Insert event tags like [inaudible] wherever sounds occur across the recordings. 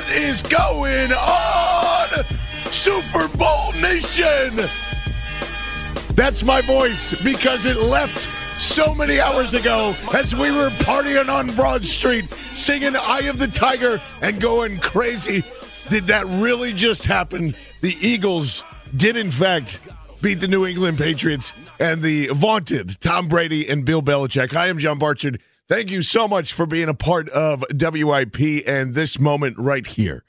What is going on? Super Bowl Nation! That's my voice because it left so many hours ago as we were partying on Broad Street, singing Eye of the Tiger and going crazy. Did that really just happen? The Eagles did, in fact, beat the New England Patriots and the vaunted Tom Brady and Bill Belichick. I am John Barchard. Thank you so much for being a part of WIP and this moment right here.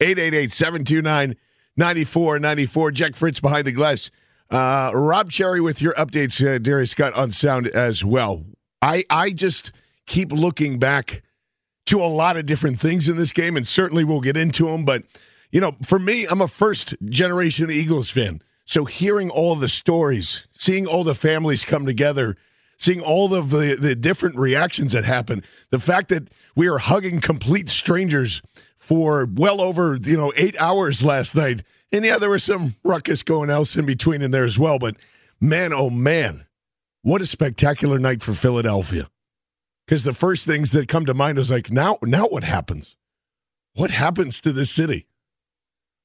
888 729 9494. Jack Fritz behind the glass. Uh, Rob Cherry with your updates, uh, Darius Scott on sound as well. I I just keep looking back to a lot of different things in this game, and certainly we'll get into them. But you know, for me, I'm a first generation Eagles fan, so hearing all the stories, seeing all the families come together, seeing all of the the different reactions that happen, the fact that we are hugging complete strangers for well over you know eight hours last night and yeah, there was some ruckus going else in between in there as well. But man, oh man, what a spectacular night for Philadelphia. Because the first things that come to mind is like, now, now what happens? What happens to this city?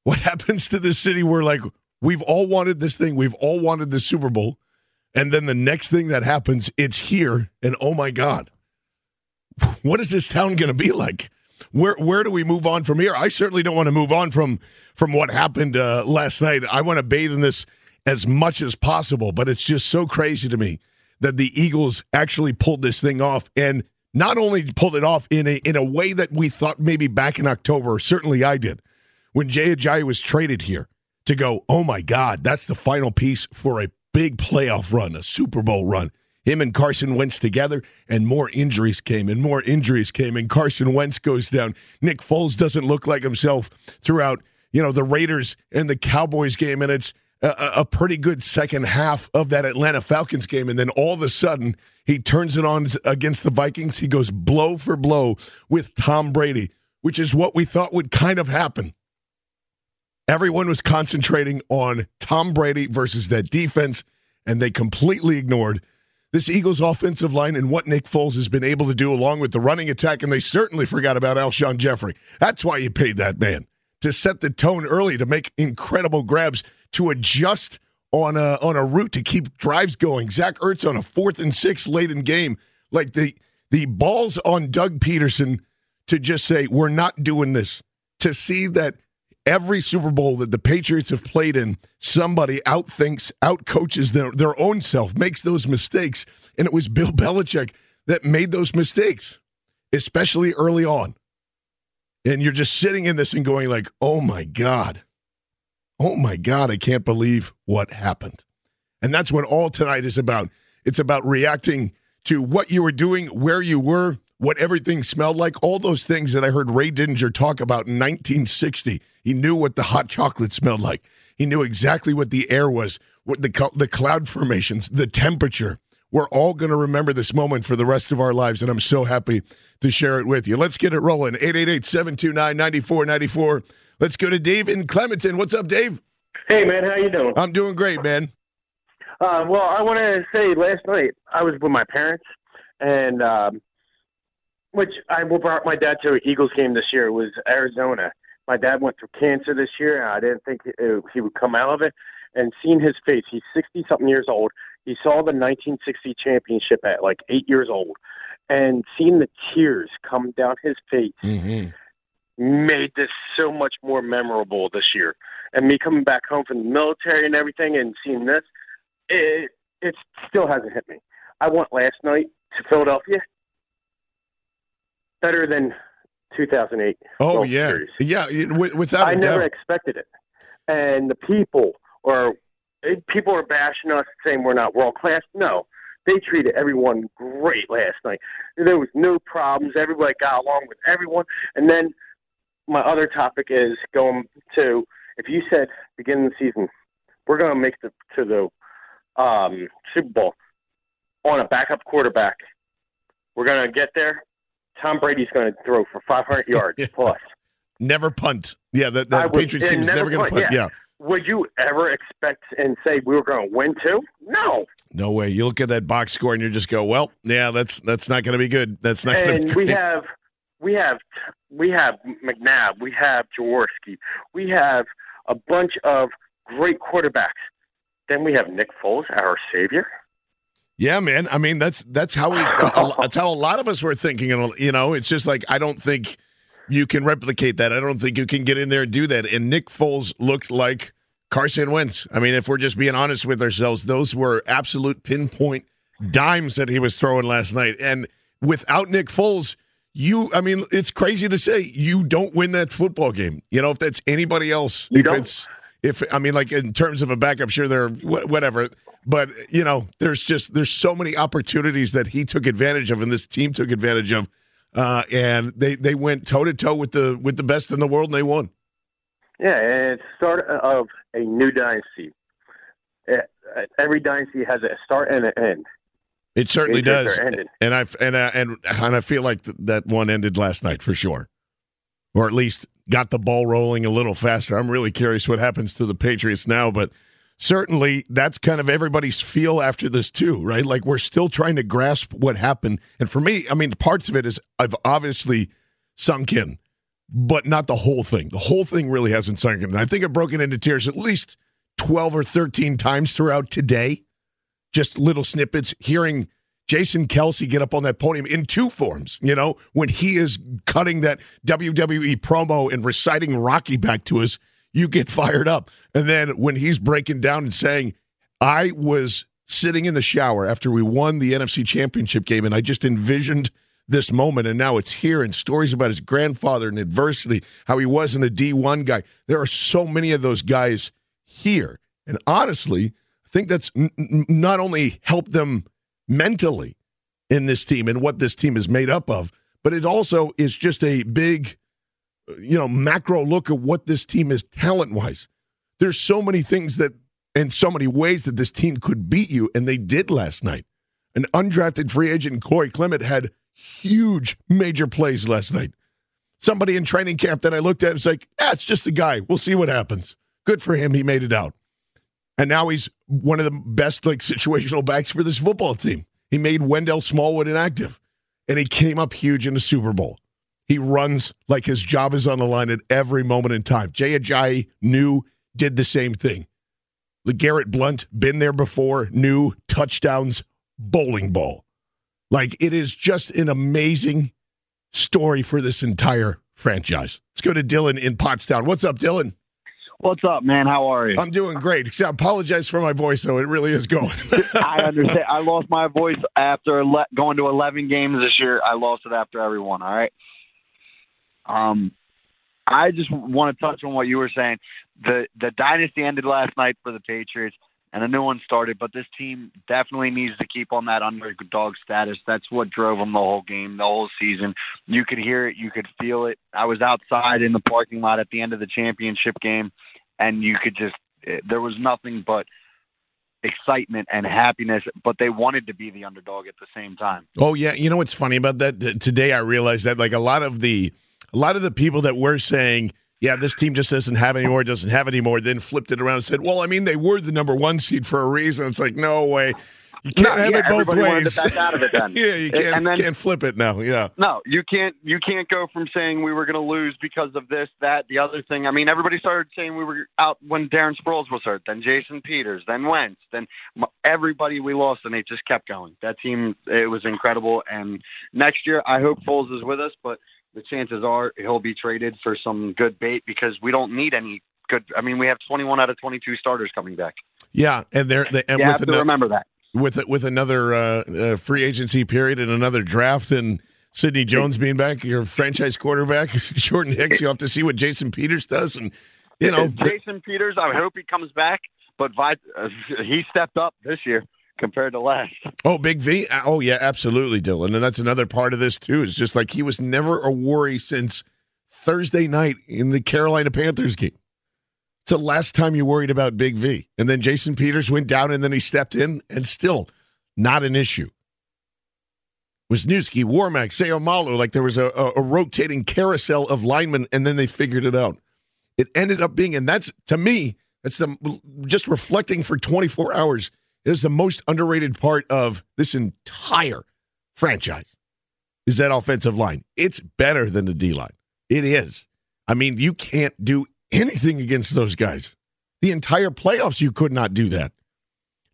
What [laughs] happens to this city where like we've all wanted this thing, we've all wanted the Super Bowl, and then the next thing that happens, it's here, and oh my God, what is this town going to be like? Where where do we move on from here? I certainly don't want to move on from from what happened uh, last night. I want to bathe in this as much as possible, but it's just so crazy to me that the Eagles actually pulled this thing off and not only pulled it off in a in a way that we thought maybe back in October, certainly I did, when Jay Ajayi was traded here to go, oh my God, that's the final piece for a big playoff run, a Super Bowl run. Him and Carson Wentz together, and more injuries came, and more injuries came, and Carson Wentz goes down. Nick Foles doesn't look like himself throughout, you know, the Raiders and the Cowboys game, and it's a, a pretty good second half of that Atlanta Falcons game, and then all of a sudden he turns it on against the Vikings. He goes blow for blow with Tom Brady, which is what we thought would kind of happen. Everyone was concentrating on Tom Brady versus that defense, and they completely ignored this Eagles offensive line and what Nick Foles has been able to do along with the running attack, and they certainly forgot about Alshon Jeffery. That's why you paid that man to set the tone early, to make incredible grabs, to adjust on a on a route to keep drives going. Zach Ertz on a fourth and six late in game, like the the balls on Doug Pederson to just say we're not doing this. To see that every Super Bowl that the Patriots have played in, somebody outthinks, outcoaches their, their own self, makes those mistakes. And it was Bill [laughs] Belichick that made those mistakes, especially early on. And you're just sitting in this and going like, oh my God. Oh my God, I can't believe what happened. And that's what all tonight is about. It's about reacting to what you were doing, where you were, what everything smelled like, all those things that I heard Ray Didinger talk about in 1960. He knew what the hot chocolate smelled like. He knew exactly what the air was, what the the cloud formations, the temperature, we're all going to remember this moment for the rest of our lives, and I'm so happy to share it with you. Let's get it rolling. 888 729 9494. Let's go to Dave in Clementon. What's up, Dave? Hey, man, how you doing? I'm doing great, man. Uh, well, I want to say last night I was with my parents, and um, which I brought my dad to an Eagles game this year. It was Arizona. My dad went through cancer this year, and I didn't think he would come out of it. And seeing his face, he's 60 something years old. He saw the 1960 championship at like eight years old, and seeing the tears come down his face Mm-hmm. made this so much more memorable this year. And me coming back home from the military and everything, and seeing this, it it still hasn't hit me. I went last night to Philadelphia. Better than 2008. Oh, World yeah. Series. Yeah, without I never doubt. expected it. And the people are eh, people are bashing us, saying we're not world class. No, they treated everyone great last night. There was no problems. Everybody got along with everyone. And then my other topic is going to if you said beginning of the season we're going to make the to the um, Super Bowl on a backup quarterback. We're going to get there. Tom Brady's going to throw for 500 yards [laughs] plus. Never punt. Yeah, the, the Patriots team's never never going to punt. Yeah. yeah. Would you ever expect and say we were going to win too? No. No way. You look at that box score and you just go, well, yeah, that's that's not going to be good. That's not And we have we have we have McNabb, we have Jaworski, we have a bunch of great quarterbacks. Then we have Nick Foles, our savior. Yeah, man. I mean, that's that's how we that's how a lot of us were thinking. And you know, it's just like I don't think you can replicate that. I don't think you can get in there and do that. And Nick Foles looked like Carson Wentz. I mean, if we're just being honest with ourselves, those were absolute pinpoint dimes that he was throwing last night. And without Nick Foles, you I mean, it's crazy to say you don't win that football game. You know, if that's anybody else, You if don't. it's if I mean, like in terms of a backup, sure, they're whatever. But you know, there's just there's so many opportunities that he took advantage of, and this team took advantage of, uh, and they they went toe to toe with the with the best in the world, and they won. Yeah, and it's the start of a new dynasty. Eh, Every dynasty has a start and an end. It certainly Patriots does, and I and uh, and and I feel like th- that one ended last night for sure, or at least got the ball rolling a little faster. I'm really curious what happens to the Patriots now, but certainly that's kind of everybody's feel after this too, right? Like we're still trying to grasp what happened, and for me, I mean, parts of it is I've obviously sunk in, but not the whole thing. The whole thing really hasn't sunk in. And I think I've broken into tears at least twelve or thirteen times throughout today just little snippets, hearing Jason Kelce get up on that podium in two forms, you know, when he is cutting that WWE promo and reciting Rocky back to us, you get fired up. And then when he's breaking down and saying, I was sitting in the shower after we won the NFC championship game and I just envisioned this moment and now it's here and stories about his grandfather and adversity, how he wasn't a D1 guy. There are so many of those guys here. And honestly, I think that's n- not only helped them mentally in this team and what this team is made up of, but it also is just a big, you know, macro look at what this team is talent wise. There's so many things that, in so many ways that this team could beat you, and they did last night. An undrafted free agent, Corey Clement, had huge major plays last night. Somebody in training camp that I looked at was like, ah, it's just a guy. We'll see what happens. Good for him. He made it out and now he's one of the best like situational backs for this football team. He made Wendell Smallwood inactive, and he came up huge in the Super Bowl. He runs like his job is on the line at every moment in time. Jay Ajayi knew, did the same thing. LeGarrette Blount, been there before, knew touchdowns, bowling ball. Like it is just an amazing story for this entire franchise. Let's go to Dylan in Pottstown. What's up, Dylan? What's up, man? How are you? I'm doing great. I apologize for my voice, though. It really is going. [laughs] I understand. I lost my voice after going to 11 games this year. I lost it after every one. All right. Um, I just want to touch on what you were saying. The the dynasty ended last night for the Patriots, and a new one started. But this team definitely needs to keep on that underdog status. That's what drove them the whole game, the whole season. You could hear it, you could feel it. I was outside in the parking lot at the end of the championship game, and you could just there was nothing but excitement and happiness, but they wanted to be the underdog at the same time. Oh yeah, you know what's funny about that? Today I realized that like a lot of the a lot of the people that were saying, yeah, this team just doesn't have anymore, doesn't have anymore, then flipped it around and said, well, I mean, they were the number one seed for a reason. It's like, no way. You can't No, have yeah, it both ways. out of it then. [laughs] yeah, you can't And then- can't flip it now. Yeah. No, you can't. You can't go from saying we were going to lose because of this, that, the other thing. I mean, everybody started saying we were out when Darren Sproles was hurt, then Jason Peters, then Wentz, then everybody we lost, and it just kept going. That team, it was incredible. And next year, I hope Foles is with us, but the chances are he'll be traded for some good bait because we don't need any good. I mean, we have 21 out of 22 starters coming back. Yeah, and they're they, and You have with to ano- remember that. with with another uh, uh, free agency period and another draft and Sidney Jones being back, your franchise quarterback, [laughs] Jordan Hicks. You have to see what Jason Peters does, and you know, Jason Peters, I hope he comes back, but Vi- uh, he stepped up this year compared to last. Oh, Big V. Uh, oh, yeah, absolutely, Dylan. And that's another part of this too. Is just like he was never a worry since Thursday night in the Carolina Panthers game. It's the last time you worried about Big V. And then Jason Peters went down and then he stepped in and still not an issue. Wisniewski, Warmack, Seumalo, like there was a, a, a rotating carousel of linemen and then they figured it out. It ended up being, and that's to me, that's the just reflecting for 24 hours is the most underrated part of this entire franchise is that offensive line. It's better than the D line. It is. I mean, you can't do anything against those guys. The entire playoffs, you could not do that.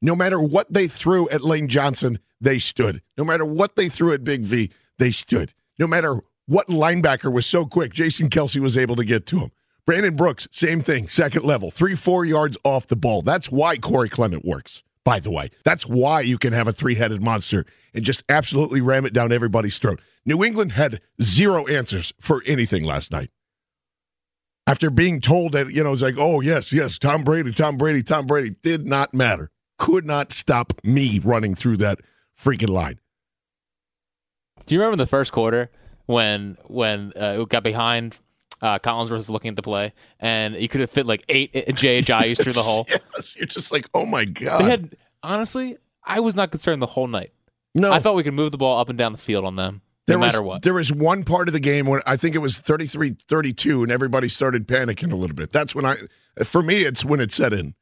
No matter what they threw at Lane Johnson, they stood. No matter what they threw at Big V, they stood. No matter what linebacker was so quick, Jason Kelce was able to get to him. Brandon Brooks, same thing, second level, three, four yards off the ball. That's why Corey Clement works, by the way. That's why you can have a three headed monster and just absolutely ram it down everybody's throat. New England had zero answers for anything last night. After being told that, you know, it's like, oh, yes, yes, Tom Brady, Tom Brady, Tom Brady, did not matter. Could not stop me running through that freaking line. Do you remember the first quarter when when uh, it got behind? Uh, Collins was looking at the play, and you could have fit like eight JHIs [laughs] through the hole. Yes, you're just like, oh my God. They had honestly, I was not concerned the whole night. no, I thought we could move the ball up and down the field on them, there no was, matter what. There was one part of the game when I think it was 33 32, and everybody started panicking a little bit. That's when I, for me, it's when it set in.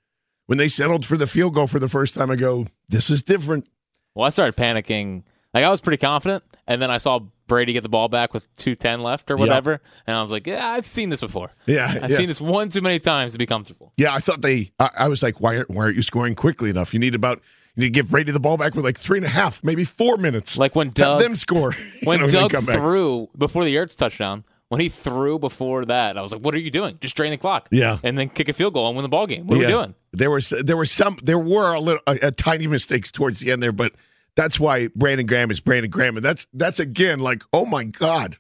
When they settled for the field goal for the first time, I go, this is different. Well, I started panicking. Like I was pretty confident, and then I saw Brady get the ball back with two ten left or whatever, and I was like, "Yeah, I've seen this before. Yeah, I've yeah. seen this one too many times to be comfortable." Yeah, I thought they. I, I was like, why aren't, why aren't you scoring quickly enough? You need about you need to give Brady the ball back with like three and a half, maybe four minutes. Like when Have Doug them score [laughs] when [laughs] you know, Doug come back. threw before the Ertz touchdown. When he threw before that, I was like, "What are you doing? Just drain the clock, Yeah. and then kick a field goal and win the ball game. What are Yeah. we doing?" There was there were some there were a little a, a tiny mistakes towards the end there, but that's why Brandon Graham is Brandon Graham, and that's that's again like oh my god,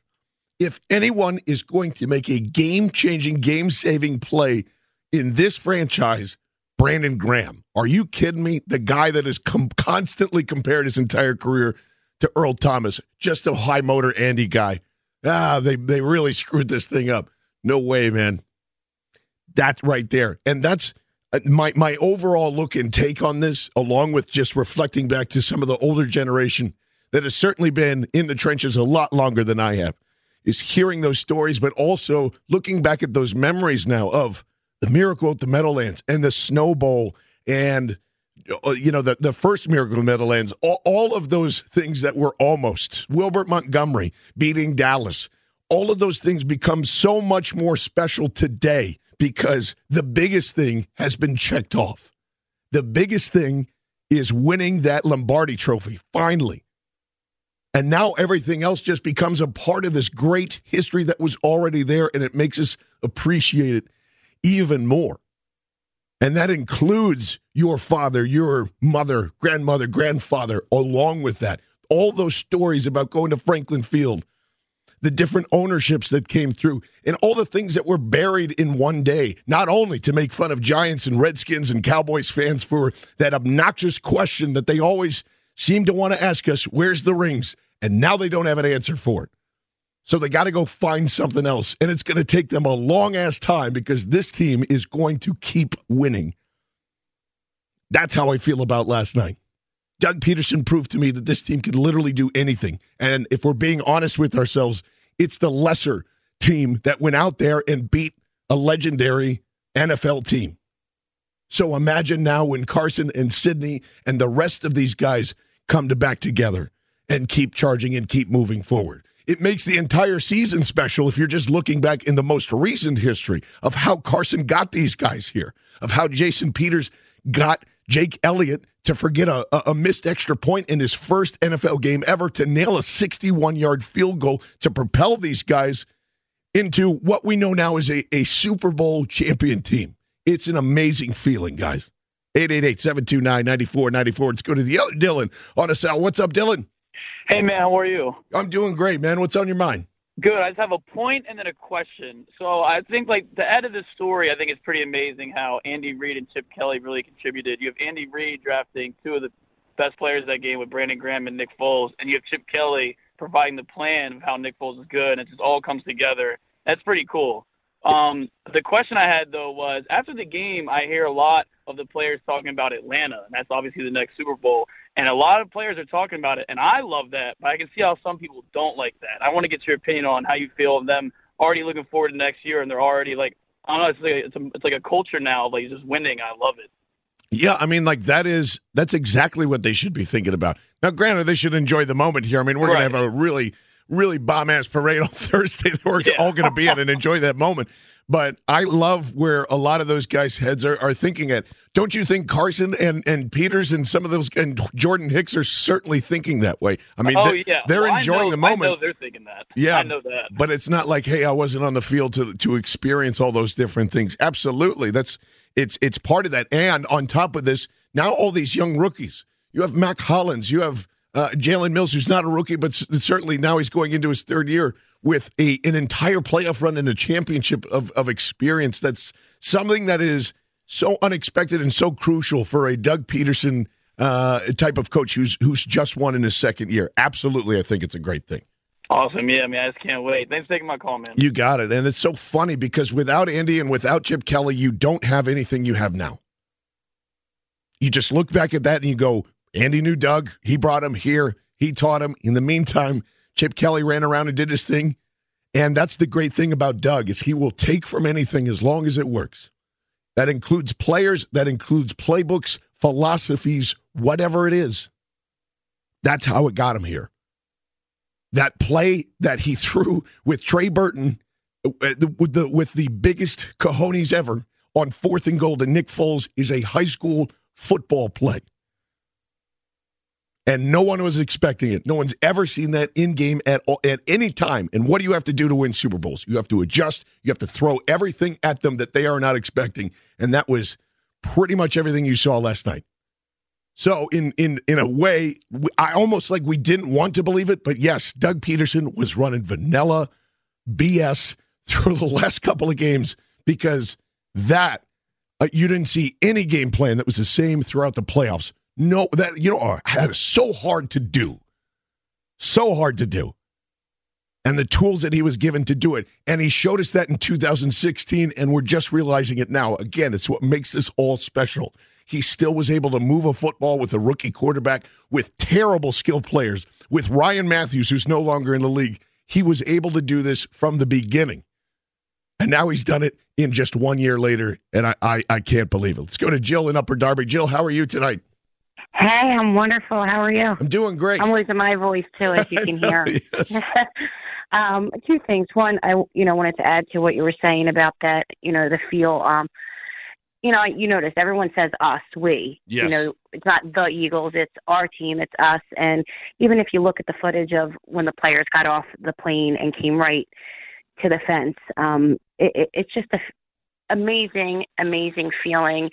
if anyone is going to make a game changing, game saving play in this franchise, Brandon Graham. Are you kidding me? The guy that is com- constantly compared his entire career to Earl Thomas, just a high motor Andy guy. Ah, they they really screwed this thing up. No way, man. That right there, and that's my my overall look and take on this, along with just reflecting back to some of the older generation that has certainly been in the trenches a lot longer than I have, is hearing those stories, but also looking back at those memories now of the miracle at the Meadowlands and the Snow Bowl and uh, you know the the first miracle at Meadowlands, all, all of those things that were almost Wilbert Montgomery beating Dallas. All of those things become so much more special today because the biggest thing has been checked off. The biggest thing is winning that Lombardi trophy finally. And now everything else just becomes a part of this great history that was already there, and it makes us appreciate it even more. And that includes your father, your mother, grandmother, grandfather, along with that. All those stories about going to Franklin Field, the different ownerships that came through, and all the things that were buried in one day, not only to make fun of Giants and Redskins and Cowboys fans for that obnoxious question that they always seem to want to ask us where's the rings? And now they don't have an answer for it. So they got to go find something else. And it's going to take them a long ass time because this team is going to keep winning. That's how I feel about last night. Doug Pederson proved to me that this team can literally do anything. And if we're being honest with ourselves, it's the lesser team that went out there and beat a legendary NFL team. So imagine now when Carson and Sidney and the rest of these guys come to back together and keep charging and keep moving forward. It makes the entire season special if you're just looking back in the most recent history of how Carson got these guys here, of how Jason Peters got Jake Elliott to forget a, a, missed extra point in his first NFL game ever to nail a 61 yard field goal to propel these guys into what we know now is a, a Super Bowl champion team. It's an amazing feeling, guys. 888 729 9494. Let's go to the other Dylan on a cell. What's up, Dylan? Hey, man, how are you? I'm doing great, man. What's on your mind? Good. I just have a point and then a question. So I think like the end of the story, I think it's pretty amazing how Andy Reid and Chip Kelly really contributed. You have Andy Reid drafting two of the best players that game with Brandon Graham and Nick Foles, and you have Chip Kelly providing the plan of how Nick Foles is good, and it just all comes together. That's pretty cool. Um, the question I had though was after the game, I hear a lot of the players talking about Atlanta, and that's obviously the next Super Bowl. And a lot of players are talking about it, and I love that. But I can see how some people don't like that. I want to get your opinion on how you feel of them already looking forward to next year, and they're already like, I don't know, it's like it's, a, it's like a culture now, like just winning. I love it. Yeah, I mean, like that is that's exactly what they should be thinking about. Now, granted, they should enjoy the moment here. I mean, we're right. going to have a really, really bomb ass parade [laughs] on Thursday that we're yeah. all going to be at and enjoy that moment. But I love where a lot of those guys' heads are, are thinking at. Don't you think Carson and, and Peters and some of those and Jordan Hicks are certainly thinking that way? I mean, oh, they, yeah. they're well, enjoying know, the moment. I know they're thinking that. Yeah, I know that. But it's not like, hey, I wasn't on the field to to experience all those different things. Absolutely, that's it's it's part of that. And on top of this, now all these young rookies. You have Mack Hollins. You have uh, Jalen Mills, who's not a rookie, but certainly now he's going into his third year with a an entire playoff run and a championship of, of experience. That's something that is so unexpected and so crucial for a Doug Pederson uh, type of coach who's who's just won in his second year. Absolutely, I think it's a great thing. Awesome. Yeah, I mean, I just can't wait. Thanks for taking my call, man. You got it. And it's so funny because without Andy and without Chip Kelly, you don't have anything you have now. You just look back at that and you go, Andy knew Doug. He brought him here. He taught him. In the meantime, Chip Kelly ran around and did his thing. And that's the great thing about Doug is he will take from anything as long as it works. That includes players, that includes playbooks, philosophies, whatever it is. That's how it got him here. That play that he [laughs] threw with Trey Burton uh, with the with the biggest cojones ever on fourth and goal to Nick Foles is a high school football play and no one was expecting it. No one's ever seen that in game at all, at any time. And what do you have to do to win Super Bowls? You have to adjust. You have to throw everything at them that they are not expecting, and that was pretty much everything you saw last night. So in in in a way, I almost like we didn't want to believe it, but yes, Doug Pederson was running vanilla BS through [laughs] the last couple of games because that uh, you didn't see any game plan that was the same throughout the playoffs no that you know that is so hard to do. So hard to do. And the tools that he was given to do it. And he showed us that in 2016 and we're just realizing it now. Again it's what makes this all special. He still was able to move a football with a rookie quarterback with terrible skill players with ryan Mathews, who's no longer in the league. He was able to do this from the beginning. And now he's done it in just one year later and i, I, I can't believe it. Let's go to jill in upper darby. Jill how are you tonight Hey, I'm wonderful. How are you? I'm doing great. I'm losing my voice too, as you [laughs] can hear. [laughs] um, two things. One, I you know wanted to add to what you were saying about that. You know, the feel. Um, you know, you notice everyone says us, we. Yes. You know, it's not the Eagles, it's our team, it's us. And even if you look at the footage of when the players got off the plane and came right to the fence, um, it, it, it's just a amazing, amazing feeling.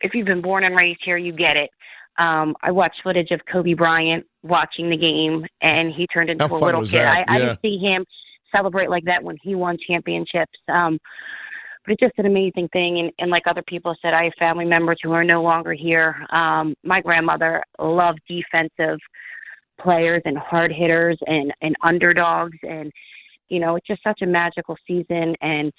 If you've been born and raised here, you get it. Um, I watched footage of Kobe Bryant watching the game, and he turned into How a little kid. Yeah. I, I didn't see him celebrate like that when he won championships. Um, but it's just an amazing thing. And, and like other people said, I have family members who are no longer here. Um, my grandmother loved defensive players and hard hitters and, and underdogs. And, you know, it's just such a magical season. And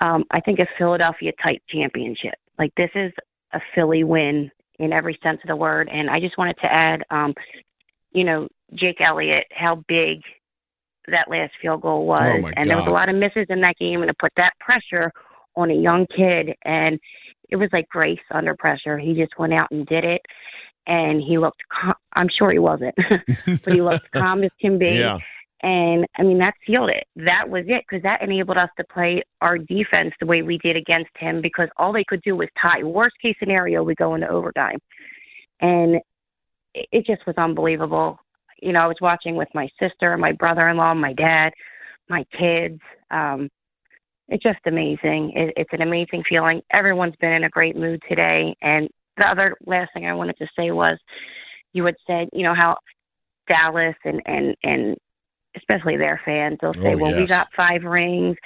um, I think a Philadelphia type championship. Like this is a Philly win in every sense of the word. And I just wanted to add, um, you know, Jake Elliott, how big that last field goal was. Oh, and there was a lot of misses in that game and to put that pressure on a young kid and it was like grace under pressure. He just went out and did it and he looked cal- I'm sure he wasn't, [laughs] but he looked [laughs] calm as can be. Yeah. And I mean, that sealed it. That was it because that enabled us to play our defense the way we did against him because all they could do was tie. Worst case scenario, we go into overtime. And it, just was unbelievable. You know, I was watching with my sister, my brother in law, my dad, my kids. Um, it's just amazing. It, it's an amazing feeling. Everyone's been in a great mood today. And the other last thing I wanted to say was you had said, you know, how Dallas and, and, and especially their fans, they'll say, Oh, well, we got five rings.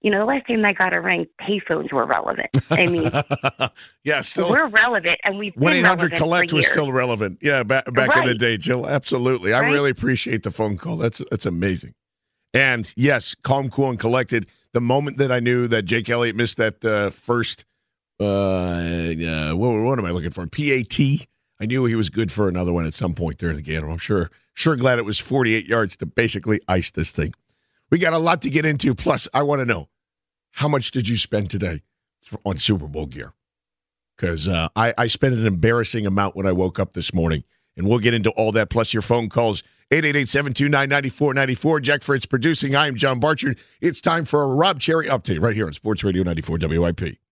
You know, the last time they got a ring, payphones were relevant. I mean, [laughs] yeah, still we're relevant, and we've one eight hundred collect was still relevant. Yeah, back back in the day, Jill. Absolutely, I really appreciate the phone call. That's that's amazing. And yes, calm, cool, and collected. The moment that I knew that Jake Elliott missed that uh, first, uh, uh, what, what am I looking for? PAT. I knew he was good for another one at some point in the game. I'm sure, sure glad it was 48 yards to basically ice this thing. We got a lot to get into. Plus, I want to know how much did you spend today on Super Bowl gear? Because uh, I, I spent an embarrassing amount when I woke up this morning. And we'll get into all that, plus your phone calls. 888-729-9494. Jack Fritz producing. I am John Barchard. It's time for a Rob Cherry update right here on Sports Radio 94 WIP.